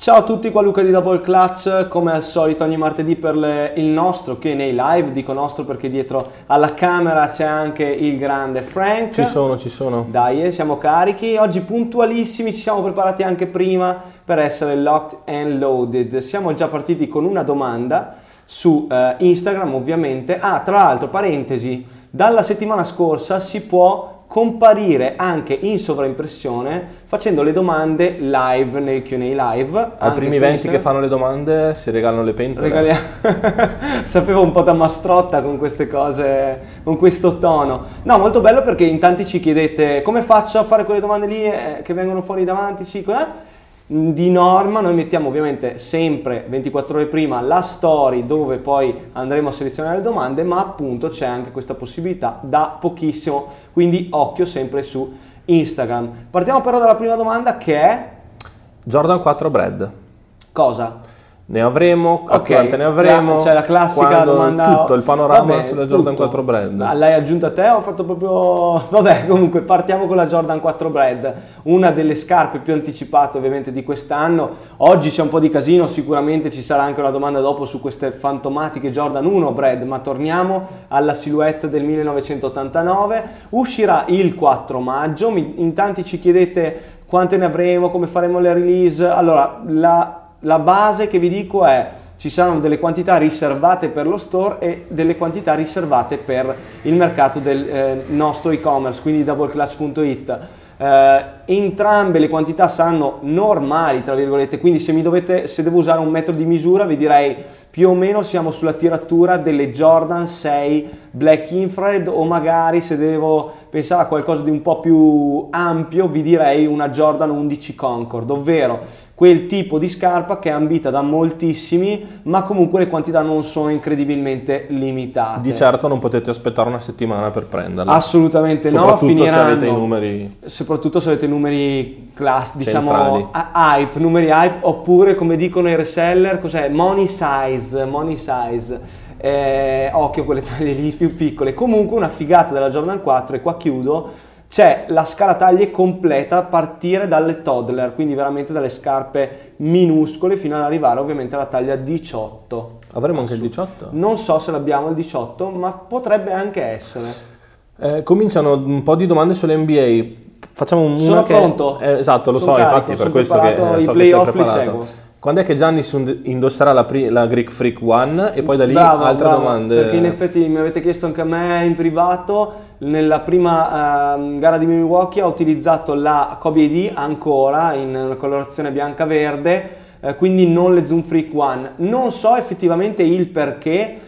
Ciao a tutti, qua Luca di Double Clutch, come al solito ogni martedì per le, il nostro Q&A live, dico nostro perché dietro alla camera c'è anche il grande Frank. Ci sono, ci sono. Dai, eh, siamo carichi, oggi puntualissimi, ci siamo preparati anche prima per essere locked and loaded. Siamo già partiti con una domanda su eh, Instagram ovviamente. Ah, tra l'altro, parentesi, dalla settimana scorsa si può comparire anche in sovraimpressione facendo le domande live nel Q&A live. Ai primi 20 che fanno le domande si regalano le pentole. Regaliamo. Sapevo un po' da mastrotta con queste cose, con questo tono. No, molto bello perché in tanti ci chiedete come faccio a fare quelle domande lì eh, che vengono fuori davanti, sì? Di norma noi mettiamo ovviamente sempre 24 ore prima la story dove poi andremo a selezionare le domande, ma appunto c'è anche questa possibilità da pochissimo, quindi occhio sempre su Instagram. Partiamo però dalla prima domanda che è Jordan 4 Bread. Cosa? Ne avremo, okay. quante ne avremo, la, cioè la classica domanda, tutto il panorama vabbè, sulla Jordan tutto. 4 Brand. Ah, l'hai aggiunta te ho fatto proprio, vabbè comunque partiamo con la Jordan 4 Brand, una delle scarpe più anticipate ovviamente di quest'anno, oggi c'è un po' di casino, sicuramente ci sarà anche una domanda dopo su queste fantomatiche Jordan 1 Brand, ma torniamo alla silhouette del 1989, uscirà il 4 maggio, in tanti ci chiedete quante ne avremo, come faremo le release, allora la la base che vi dico è ci saranno delle quantità riservate per lo store e delle quantità riservate per il mercato del eh, nostro e-commerce, quindi doubleclutch.it. Eh, entrambe le quantità saranno normali, tra virgolette, quindi se, dovete, se devo usare un metodo di misura vi direi più o meno siamo sulla tiratura delle Jordan 6 Black Infrared o magari se devo pensare a qualcosa di un po' più ampio vi direi una Jordan 11 Concord, ovvero quel tipo di scarpa che è ambita da moltissimi, ma comunque le quantità non sono incredibilmente limitate. Di certo non potete aspettare una settimana per prenderla. Assolutamente no, finiranno. Se avete i numeri soprattutto se avete numeri class, diciamo hype, numeri hype, oppure come dicono i reseller, cos'è? Money size, money size. Eh, occhio quelle taglie lì più piccole. Comunque una figata della Jordan 4 e qua chiudo c'è la scala taglie completa a partire dalle toddler, quindi veramente dalle scarpe minuscole fino ad arrivare ovviamente alla taglia 18. Avremo anche il 18? Non so se l'abbiamo il 18, ma potrebbe anche essere. Eh, cominciano un po' di domande sull'NBA. Facciamo un Sono pronto. Eh, esatto, lo sono so, carico, infatti per questo che eh, i so playoff li seguo. Quando è che Gianni indosserà la, pri- la, Greek Freak One e poi da lì bravo, altre bravo, domande? Perché in effetti mi avete chiesto anche a me in privato, nella prima uh, gara di Milwaukee ho utilizzato la Kobe ID ancora in una colorazione bianca-verde, uh, quindi non le Zoom Freak One. Non so effettivamente il perché,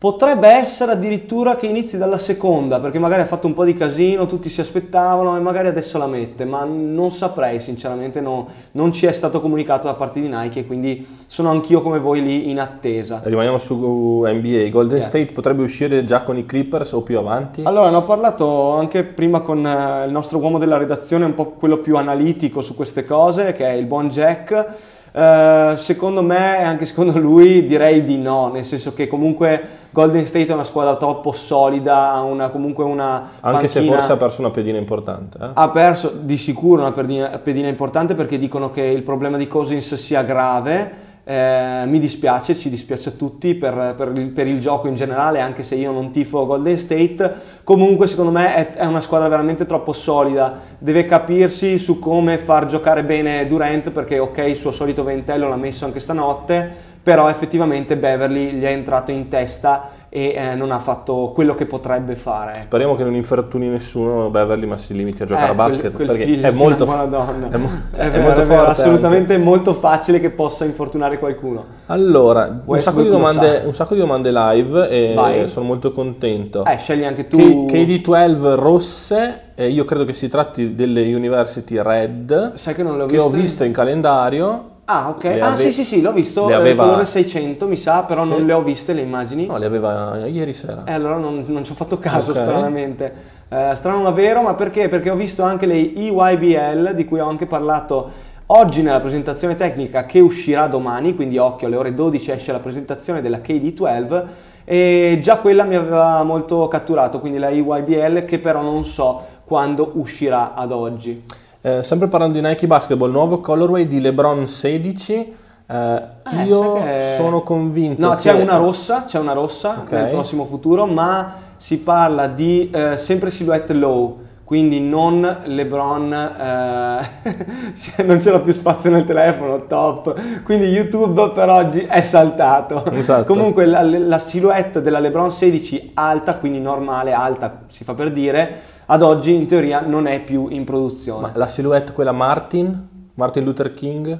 Potrebbe essere addirittura che inizi dalla seconda, perché magari ha fatto un po' di casino, tutti si aspettavano e magari adesso la mette, ma non saprei sinceramente, no, non ci è stato comunicato da parte di Nike, quindi sono anch'io come voi lì in attesa. Rimaniamo su NBA, Golden yeah. State potrebbe uscire già con i Clippers o più avanti? Allora, ne ho parlato anche prima con eh, il nostro uomo della redazione, un po' quello più analitico su queste cose, che è il buon Jack. Uh, secondo me, anche secondo lui, direi di no, nel senso che comunque Golden State è una squadra troppo solida, ha una, comunque una Anche panchina... se forse ha perso una pedina importante. Eh? Ha perso di sicuro una pedina, pedina importante perché dicono che il problema di Cousins sia grave. Eh, mi dispiace, ci dispiace a tutti per, per, il, per, il, gioco in generale, anche se io non tifo Golden State. Comunque, secondo me, è, è, una squadra veramente troppo solida. Deve capirsi su come far giocare bene Durant, perché, ok, il suo solito ventello l'ha messo anche stanotte però effettivamente Beverly gli è entrato in testa e eh, non ha fatto quello che potrebbe fare. Speriamo che non infortuni nessuno Beverly, ma si limiti a giocare eh, a basket quel, quel perché è molto, buona donna. È, mo- cioè, è, è molto vero, forte. assolutamente anche. molto facile che possa infortunare qualcuno. Allora, un sacco, domande, un sacco, di domande, live e Vai. sono molto contento. Eh, scegli anche tu. K- KD12 rosse, eh, io credo che si tratti delle University Red. Sai che non le ho che viste? ho visto in calendario Ah, ok. Le ah, ave- sì, sì, sì, l'ho visto. Le aveva... colore 600, mi sa, però sì. non le ho viste le immagini. No, le aveva ieri sera. Eh, allora non, non ci ho fatto caso, okay. stranamente. Eh, strano ma vero, ma perché? Perché ho visto anche le EYBL, di cui ho anche parlato oggi nella presentazione tecnica che uscirà domani, quindi occhio, alle ore 12 esce la presentazione della KD12 e già quella mi aveva molto catturato, quindi la EYBL che però non so quando uscirà ad oggi. Eh, sempre parlando di Nike Basketball, nuovo colorway di LeBron 16. Eh, eh, io che... sono convinto. No, che... c'è una rossa, c'è una rossa okay. nel prossimo futuro, ma si parla di eh, sempre silhouette low quindi non LeBron, eh, non c'era più spazio nel telefono, top, quindi YouTube per oggi è saltato. Esatto. Comunque la, la silhouette della LeBron 16 alta, quindi normale, alta si fa per dire, ad oggi in teoria non è più in produzione. Ma la silhouette quella Martin, Martin Luther King,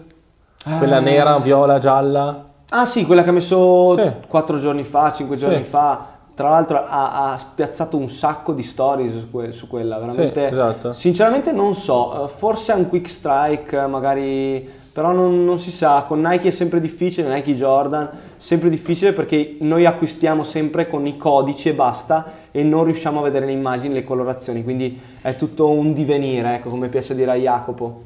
quella ah. nera, viola, gialla? Ah sì, quella che ha messo sì. 4 giorni fa, 5 giorni sì. fa tra l'altro ha, ha, spiazzato un sacco di stories su, que- su quella, veramente. Sì, esatto. Sinceramente non so, eh, forse è un quick strike, magari, però non, non, si sa. Con Nike è sempre difficile, Nike Jordan, sempre difficile perché noi acquistiamo sempre con i codici e basta e non riusciamo a vedere le immagini, le colorazioni, quindi è tutto un divenire, ecco come piace dire a Jacopo.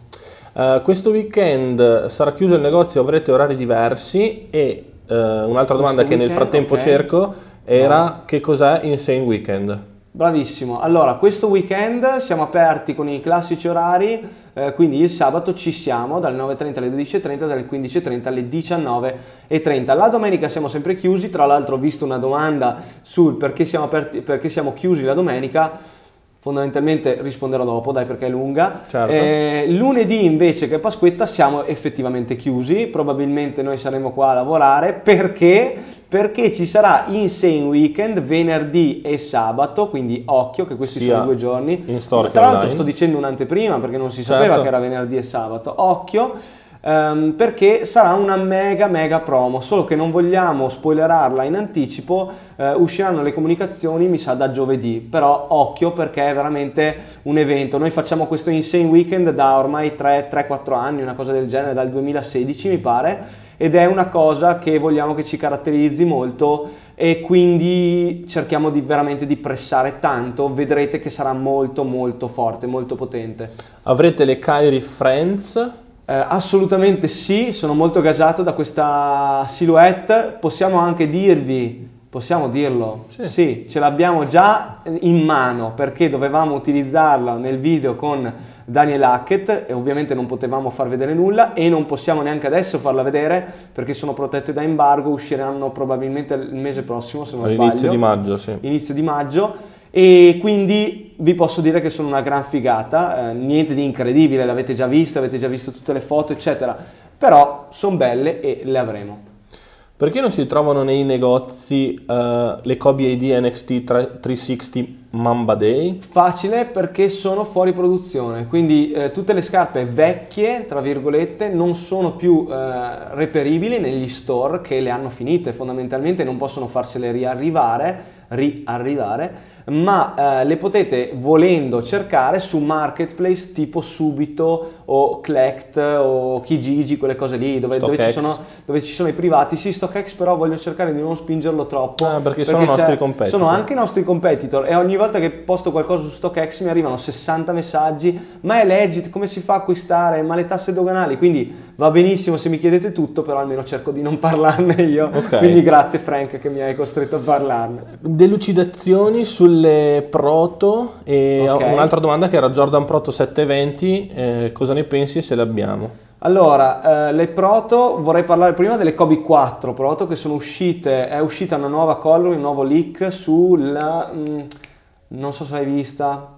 Uh, questo weekend sarà chiuso il negozio, avrete orari diversi e uh, un'altra domanda questo che weekend, nel frattempo okay. cerco era no. che cos'è Insane Weekend. Bravissimo, allora questo weekend siamo aperti con i classici orari, eh, quindi il sabato ci siamo dalle 9.30 alle 12.30, dalle 15.30 alle 19.30. La domenica siamo sempre chiusi, tra l'altro ho visto una domanda sul perché siamo, aperti, perché siamo chiusi la domenica, fondamentalmente risponderò dopo, dai perché è lunga. Certo. Eh, lunedì invece che è Pasquetta siamo effettivamente chiusi, probabilmente noi saremo qua a lavorare perché, perché ci sarà Insane Weekend venerdì e sabato, quindi occhio che questi Sia sono due giorni. In Tra l'altro sto dicendo un'anteprima perché non si sapeva certo. che era venerdì e sabato, occhio um, perché sarà una mega mega promo, solo che non vogliamo spoilerarla in anticipo, uh, usciranno le comunicazioni mi sa da giovedì, però occhio perché è veramente un evento, noi facciamo questo Insane Weekend da ormai 3-4 anni, una cosa del genere, dal 2016 mi pare, ed è una cosa che vogliamo che ci caratterizzi molto e quindi cerchiamo di, veramente di pressare tanto, vedrete che sarà molto molto forte, molto potente. Avrete le Kyrie Friends eh, assolutamente sì, sono molto gassato da questa silhouette. Possiamo anche dirvi, possiamo dirlo, sì. sì, ce l'abbiamo già in mano perché dovevamo utilizzarla nel video con Daniel Hackett e ovviamente non potevamo far vedere nulla e non possiamo neanche adesso farla vedere perché sono protette da embargo, usciranno probabilmente il mese prossimo se non All'inizio sbaglio. Inizio di maggio, sì. Inizio di maggio e quindi vi posso dire che sono una gran figata, eh, niente di incredibile, l'avete già visto, avete già visto tutte le foto, eccetera, però sono belle e le avremo. Perché non si trovano nei negozi uh, le Kobe AD NXT 360 Mamba Day? Facile perché sono fuori produzione, quindi eh, tutte le scarpe vecchie, tra virgolette, non sono più eh, reperibili negli store che le hanno finite, fondamentalmente non possono farsele riarrivare, riarrivare ma eh, le potete volendo cercare su marketplace tipo Subito o Collect o Kijiji, quelle cose lì dove, dove, ci sono, dove, ci sono, i privati. Sì, StockX però voglio cercare di non spingerlo troppo. Ah, perché, perché sono i nostri competitor. Sono anche i nostri competitor e ogni volta che posto qualcosa su StockX mi arrivano 60 messaggi, ma è legit, come si fa a acquistare, ma le tasse doganali, quindi va benissimo se mi chiedete tutto, però almeno cerco di non parlarne io. Okay. Quindi grazie Frank che mi hai costretto a parlarne. Delucidazioni sul sulle proto e okay. un'altra domanda che era Jordan Proto 720, eh, cosa ne pensi se le abbiamo? Allora, eh, le proto, vorrei parlare prima delle Kobe 4 proto che sono uscite, è uscita una nuova color, un nuovo leak sulla, mh, mm, non so se l'hai vista,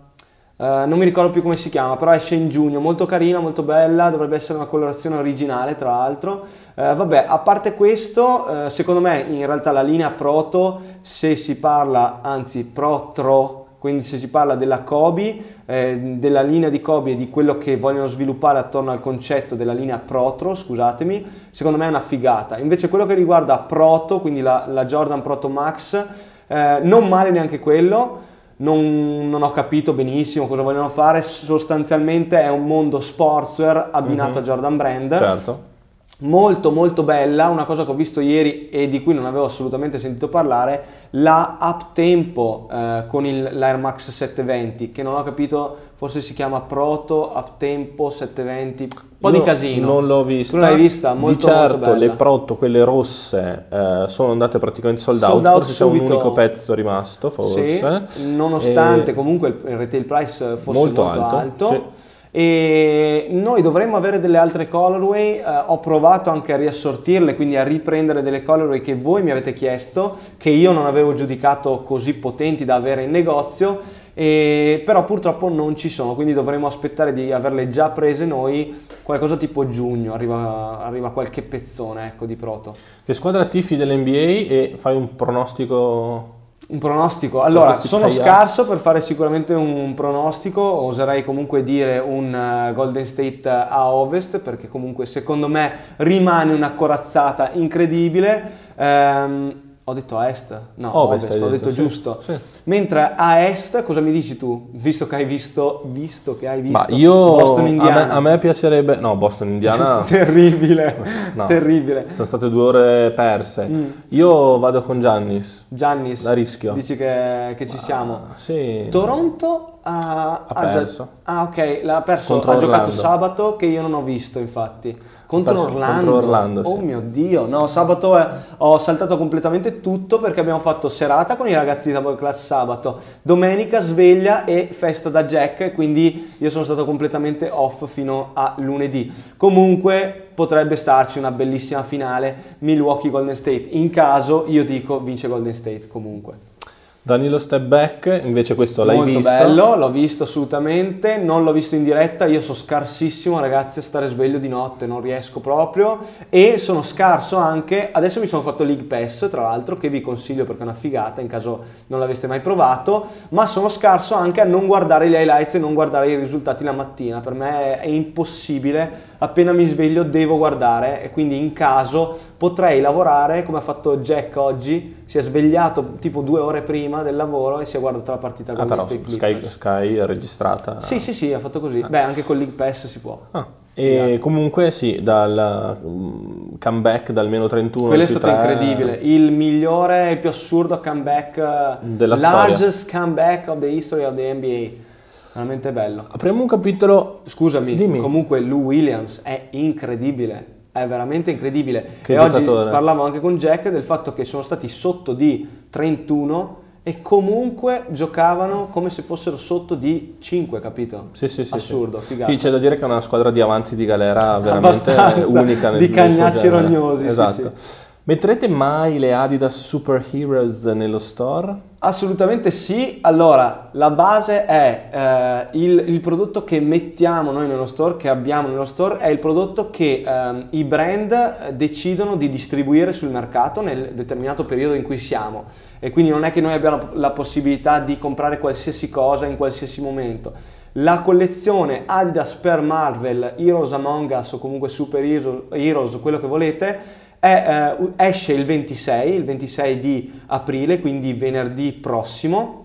Uh, non mi ricordo più come si chiama, però esce in giugno, molto carina, molto bella, dovrebbe essere una colorazione originale tra l'altro. Uh, vabbè, a parte questo, uh, secondo me in realtà la linea Proto, se si parla, anzi Protro, quindi se si parla della Kobe, eh, della linea di Kobe e di quello che vogliono sviluppare attorno al concetto della linea Protro, scusatemi, secondo me è una figata. Invece quello che riguarda Proto, quindi la, la Jordan Proto Max, non male neanche quello non, non, ho capito benissimo cosa vogliono fare, sostanzialmente è un mondo sportswear abbinato mm-hmm. a Jordan Brand. Certo. Molto molto bella, una cosa che ho visto ieri e di cui non avevo assolutamente sentito parlare, la up tempo eh, con il, l'Air Max 720, che non ho capito forse si chiama Proto Uptempo 720, un po' Io di casino. Non l'ho vista. Tu l'hai vista? Molto, di certo, molto le Proto, quelle rosse, eh, sono andate praticamente sold out, sold out forse subito. c'è un unico pezzo rimasto, forse. Sì, nonostante e... comunque il retail price fosse molto, molto alto. alto. Sì. E noi dovremmo avere delle altre colorway, eh, ho provato anche a riassortirle, quindi a riprendere delle colorway che voi mi avete chiesto, che io non avevo giudicato così potenti da avere in negozio, e, però purtroppo non ci sono, quindi dovremo aspettare di averle già prese noi, qualcosa tipo giugno, arriva, arriva qualche pezzone ecco, di proto. Che squadra tifi dell'NBA e fai un pronostico un pronostico. Allora, sono scarso per fare sicuramente un pronostico, oserei comunque dire un uh, Golden State a ovest, perché comunque secondo me rimane una corazzata incredibile. Um, ho detto a est? No, ovest, ovest ho detto, detto sì. giusto. Sì. Mentre a est, cosa mi dici tu? Visto che hai visto, visto che hai visto io, Boston Indiana. A me, a me, piacerebbe, no, Boston Indiana. terribile, no, terribile. Sono state due ore perse. Mm. Io vado con Giannis. Giannis. La rischio. Dici che, che ci siamo. Ah, sì. Toronto ha, ha perso. Già, ah, ok, l'ha perso. ha giocato sabato che io non ho visto, infatti. Contro Orlando. contro Orlando. Oh mio Dio, no, sabato è, ho saltato completamente tutto perché abbiamo fatto serata con i ragazzi di Double Class sabato, domenica sveglia e festa da Jack, quindi io sono stato completamente off fino a lunedì. Comunque potrebbe starci una bellissima finale Milwaukee Golden State. In caso io dico vince Golden State comunque. Danilo Step Back, invece questo l'hai Molto visto? Molto bello, l'ho visto assolutamente, non l'ho visto in diretta, io sono scarsissimo ragazzi a stare sveglio di notte, non riesco proprio e sono scarso anche, adesso mi sono fatto League Pass tra l'altro che vi consiglio perché è una figata in caso non l'aveste mai provato, ma sono scarso anche a non guardare gli highlights e non guardare i risultati la mattina, per me è impossibile, appena mi sveglio devo guardare e quindi in caso potrei lavorare come ha fatto Jack oggi, si è svegliato tipo due ore prima del lavoro e si è guardato la partita con ah, però Sky, Sky è registrata. Sì, sì, sì, ha fatto così. Ah. Beh, anche con League Pass si può. Ah. E comunque sì, dal um, comeback dal meno 31 quello è stato 3... incredibile il migliore e più assurdo comeback della largest storia. comeback of the history of the NBA veramente bello apriamo un capitolo scusami Dimmi. comunque Lou Williams è incredibile è veramente incredibile. Che e giocatore. oggi parlavo anche con Jack del fatto che sono stati sotto di 31 e comunque giocavano come se fossero sotto di 5, capito? Sì, sì, sì. Assurdo, sì. Sì, c'è da dire che è una squadra di avanzi di galera veramente Abbastanza unica nel Di cagnacci rognosi, esatto. Sì, sì. Metterete mai le Adidas Super Heroes nello store? Assolutamente sì. Allora, la base è eh, il, il, prodotto che mettiamo noi nello store, che abbiamo nello store, è il prodotto che eh, i brand decidono di distribuire sul mercato nel determinato periodo in cui siamo. E quindi non è che noi abbiamo la possibilità di comprare qualsiasi cosa in qualsiasi momento. La collezione Adidas per Marvel, Heroes Among Us o comunque Super Heroes, quello che volete, è, eh, esce il 26, il 26 di aprile, quindi venerdì prossimo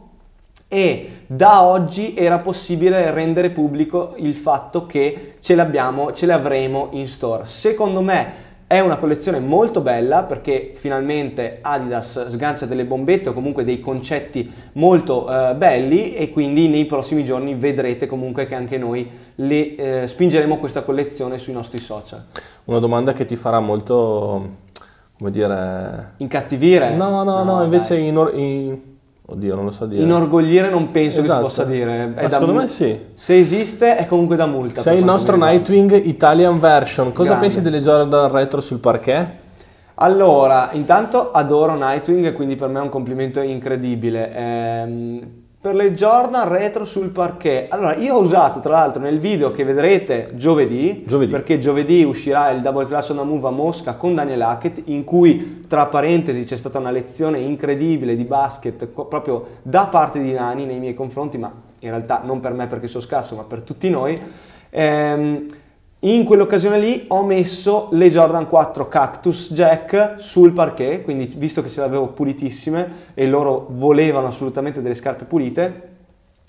e da oggi era possibile rendere pubblico il fatto che ce l'abbiamo, ce le avremo in store. Secondo me è una collezione molto bella perché finalmente Adidas sgancia delle bombette o comunque dei concetti molto eh, belli e quindi nei prossimi giorni vedrete comunque che anche noi le, eh, spingeremo questa collezione sui nostri social. Una domanda che ti farà molto, come dire... Incattivire? No, no, no, no invece in, in Oddio, non lo so dire. Inorgogliere non penso esatto. che si possa dire. È secondo me sì. Se esiste è comunque da multa. Sei il nostro Nightwing Italian version. Cosa Grande. pensi delle Jordan retro sul parquet? Allora, intanto adoro Nightwing, quindi per me è un complimento incredibile. Ehm, per le Jordan retro sul parquet. Allora, io ho usato tra l'altro nel video che vedrete giovedì, giovedì. perché giovedì uscirà il Double Class on a Move a Mosca con Daniel Hackett, in cui tra parentesi c'è stata una lezione incredibile di basket proprio da parte di Nani nei miei confronti, ma in realtà non per me perché sono scarso, ma per tutti noi. Ehm, in quell'occasione lì ho messo le Jordan 4 Cactus Jack sul parquet, quindi visto che ce le avevo pulitissime e loro volevano assolutamente delle scarpe pulite,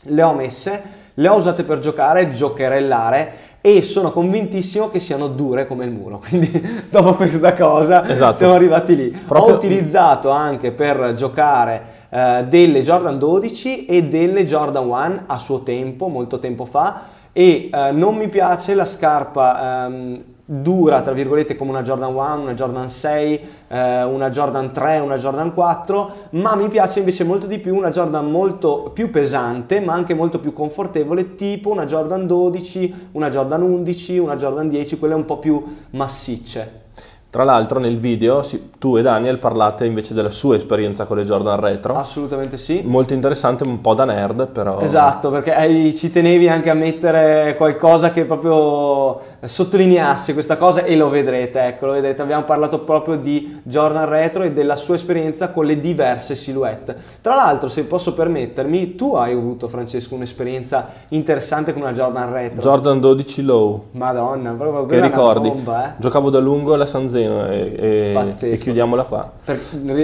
le ho messe, le ho usate per giocare, giocherellare e sono convintissimo che siano dure come il muro. Quindi dopo questa cosa esatto. siamo arrivati lì. Proprio... Ho utilizzato anche per giocare eh, delle Jordan 12 e delle Jordan 1 a suo tempo, molto tempo fa e eh, non mi piace la scarpa ehm, dura, tra virgolette, come una Jordan 1, una Jordan 6, eh, una Jordan 3, una Jordan 4, ma mi piace invece molto di più una Jordan molto più pesante, ma anche molto più confortevole, tipo una Jordan 12, una Jordan 11, una Jordan 10, quelle un po' più massicce. Tra l'altro nel video tu e Daniel parlate invece della sua esperienza con le Jordan Retro. Assolutamente sì. Molto interessante, un po' da nerd però. Esatto, perché hai, ci tenevi anche a mettere qualcosa che proprio sottolineasse questa cosa e lo vedrete, ecco, lo vedrete. Abbiamo parlato proprio di Jordan Retro e della sua esperienza con le diverse silhouette. Tra l'altro, se posso permettermi, tu hai avuto, Francesco, un'esperienza interessante con una Jordan Retro. Jordan 12 Low. Madonna, proprio che ricordi? Bomba, eh? Giocavo da lungo alla Sanzeno Zeno e, e, e chiudiamola qua. Per,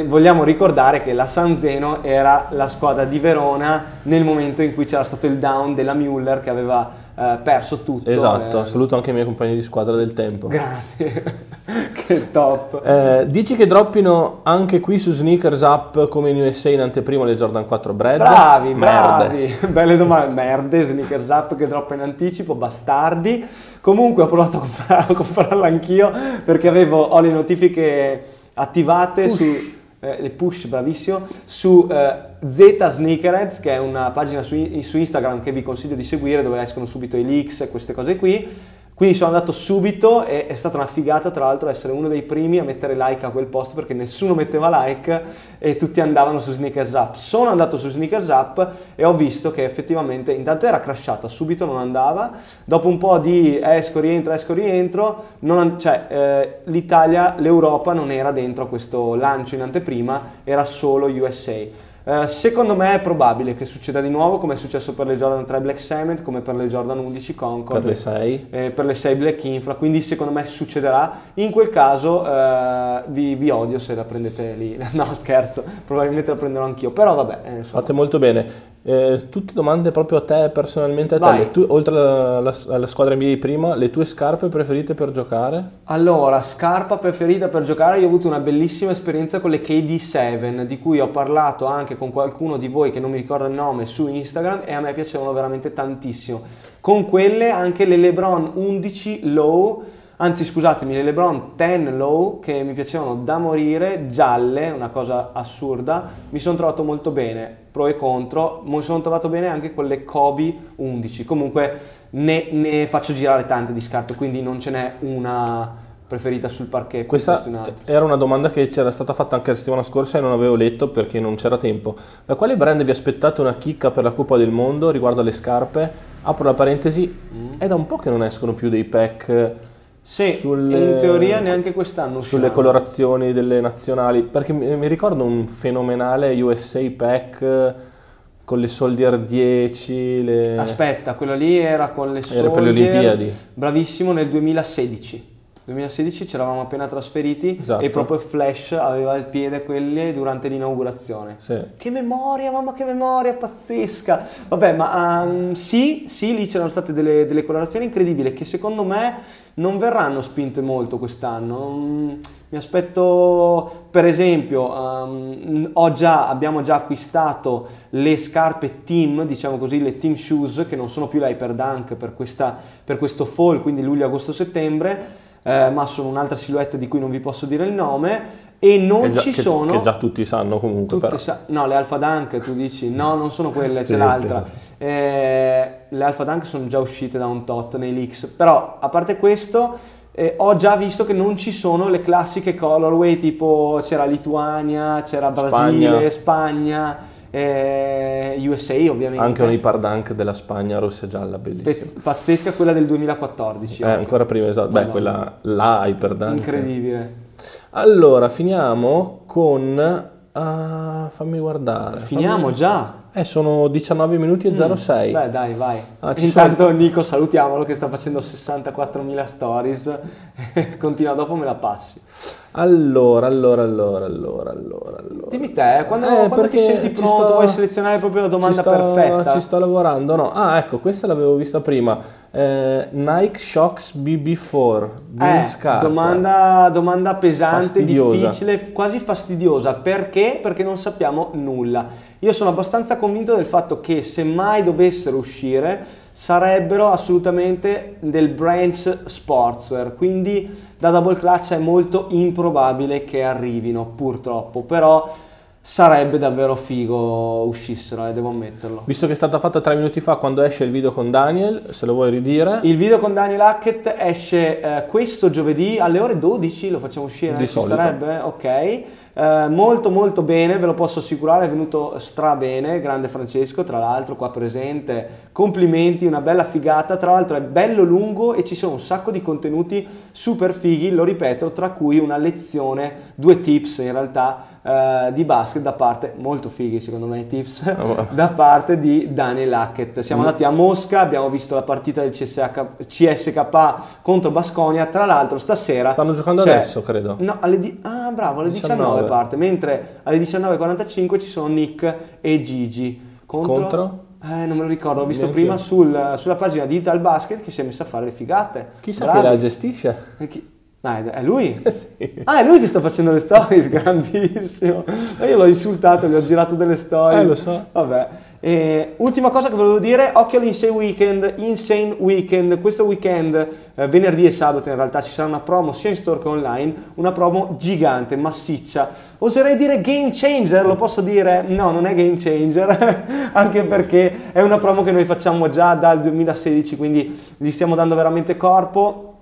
vogliamo ricordare che la San Zeno era la squadra di Verona nel momento in cui c'era stato il down della Müller che aveva eh, perso tutto. Esatto, eh. saluto anche i miei compagni di squadra del tempo. Grazie, che top. Eh, dici che droppino anche qui su Sneakers Up come in USA in anteprima le Jordan 4 Bread? Bravi, bravi, belle domande, merde, Sneakers Up che droppa in anticipo, bastardi. Comunque ho provato a, comprare, a comprarla anch'io perché avevo, ho le notifiche attivate Push. su eh, le push, bravissimo, su eh, Z Sneakerheads, che è una pagina su, su, Instagram che vi consiglio di seguire, dove escono subito i leaks e queste cose qui. Quindi sono andato subito e è stata una figata tra l'altro essere uno dei primi a mettere like a quel post perché nessuno metteva like e tutti andavano su Sneakers Up. Sono andato su Sneakers Up e ho visto che effettivamente intanto era crashata, subito non andava, dopo un po' di esco, rientro, esco, rientro, non, cioè eh, l'Italia, l'Europa non era dentro a questo lancio in anteprima, era solo USA. Eh, secondo me è probabile che succeda di nuovo come è successo per le Jordan 3 Black Cement, come per le Jordan 11 Concord. Per le 6. Eh, per le 6 Black Infra, quindi secondo me succederà. In quel caso eh, vi, vi, odio se la prendete lì. No scherzo, probabilmente la prenderò anch'io, però vabbè. Eh, Fate molto bene. Eh, tutte domande proprio a te personalmente, a te. Tu, oltre alla, alla, squadra NBA prima, le tue scarpe preferite per giocare? Allora, scarpa preferita per giocare, io ho avuto una bellissima esperienza con le KD7, di cui ho parlato anche con qualcuno di voi che non mi ricordo il nome su Instagram e a me piacevano veramente tantissimo. Con quelle anche le LeBron 11 Low anzi scusatemi, le LeBron 10 Low che mi piacevano da morire, gialle, una cosa assurda, mi sono trovato molto bene, pro e contro, mi sono trovato bene anche con le Kobe 11, comunque ne, ne faccio girare tante di scarpe, quindi non ce n'è una preferita sul parquet. Questa era una domanda che c'era stata fatta anche la settimana scorsa e non avevo letto perché non c'era tempo. Da quale brand vi aspettate una chicca per la Coppa del Mondo riguardo alle scarpe? Apro la parentesi, mm. è da un po' che non escono più dei pack sì, sulle, in teoria neanche quest'anno. Sulle colorazioni delle nazionali, perché mi, mi, ricordo un fenomenale USA pack con le Soldier 10. Le... Aspetta, quello lì era con le Soldier. Era per le Olimpiadi. Bravissimo nel 2016. 2016 ci eravamo appena trasferiti esatto. e proprio Flash aveva al piede quelli durante l'inaugurazione. Sì. Che memoria, mamma che memoria pazzesca! Vabbè, ma um, sì, sì, lì c'erano state delle, delle colorazioni incredibili che secondo me non verranno spinte molto quest'anno. Um, mi aspetto, per esempio, um, già, abbiamo già acquistato le scarpe team, diciamo così, le team shoes, che non sono più l'Hyper Dunk per, questa, per questo fall, quindi luglio, agosto, settembre eh, ma sono un'altra silhouette di cui non vi posso dire il nome. E non già, ci che, sono che già tutti sanno comunque tutti sa- no le Alpha Dunk tu dici no non sono quelle c'è sì, l'altra. sì, sì. Eh, le Alpha Dunk sono già uscite da un tot nei leaks però a parte questo eh, ho già visto che non ci sono le classiche colorway tipo c'era Lituania c'era Brasile Spagna, Spagna eh, USA ovviamente. Anche un Ipardunk della Spagna rossa e gialla, bellissima. Pazzesca quella del 2014. Eh, ancora prima, esatto. Beh, quella, la Hyperdunk. Incredibile. Allora, finiamo con... Uh, fammi guardare. Finiamo fammi... già. Eh, sono 19 minuti e 06. Mm, beh, dai, vai. Ah, Intanto sono... Nico, salutiamolo che sta facendo 64.000 stories. Continua dopo, me la passi. Allora, allora, allora, allora, allora, allora. Dimmi te, quando, eh, quando ti senti pronto sto, vuoi selezionare proprio la domanda ci sto, perfetta? Ci sto lavorando, no. Ah, ecco, questa l'avevo vista prima. Eh, Nike Shocks BB4. Eh, domanda, domanda pesante, fastidiosa. difficile, quasi fastidiosa. Perché? Perché non sappiamo nulla. Io sono abbastanza convinto del fatto che se mai dovessero uscire sarebbero assolutamente del branch sportswear, quindi da double clutch è molto improbabile che arrivino purtroppo, però sarebbe davvero figo uscissero, eh, devo ammetterlo. Visto che è stata fatta tre minuti fa quando esce il video con Daniel, se lo vuoi ridire. Il video con Daniel Hackett esce eh, questo giovedì alle ore 12, lo facciamo uscire, Di ci solito. starebbe? Ok. Eh, molto molto bene, ve lo posso assicurare, è venuto stra bene, grande Francesco, tra l'altro qua presente, complimenti, una bella figata, tra l'altro è bello lungo e ci sono un sacco di contenuti super fighi, lo ripeto, tra cui una lezione, due tips in realtà eh, di basket da parte, molto fighi secondo me i tips, Oh. da parte di Daniel Hackett. Siamo Mm. andati a Mosca, abbiamo visto la partita del CSH CSKA contro Basconia, tra l'altro stasera... Stanno giocando c'è- adesso, credo. No, alle di- ah, bravo, alle 19, 19. parte, mentre alle 19.45 ci sono Nick e Gigi contro... Contro? Eh, non me lo ricordo, ho visto Neanche prima sul- sulla pagina di Ital Basket che si è messa a fare le figate. Chissà Bravi. chi la gestisce. Chi- Ah, è- lui? Sì. Ah, è lui che sta facendo le stories, grandissimo. Io l'ho insultato, gli ho girato delle storie. Eh, lo so. Vabbè. E, ultima cosa che volevo dire, occhio all'Insane Weekend, Insane Weekend, questo weekend, eh, venerdì e sabato in realtà ci sarà una promo sia in store che online, una promo gigante, massiccia, oserei dire game changer, lo posso dire? No, non è game changer, anche perché è una promo che noi facciamo già dal 2016, quindi gli stiamo dando veramente corpo.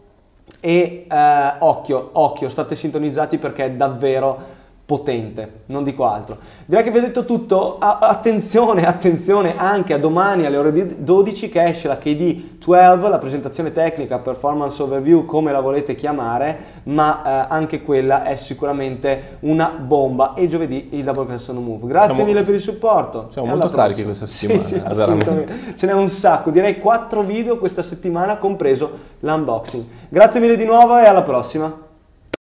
E eh, occhio, occhio, state sintonizzati perché è davvero potente, non dico altro. Direi che vi ho detto tutto, attenzione, attenzione anche a domani alle ore 12 che esce la KD 12, la presentazione tecnica, performance overview, come la volete chiamare, ma eh, anche quella è sicuramente una bomba e giovedì il Double the Move. Grazie Siamo- mille per il supporto. siamo molto carichi prossima. questa settimana, Sì, sì, eh. Ce n'è un sacco, direi 4 video questa settimana, compreso l'unboxing. Grazie mille di nuovo e alla prossima.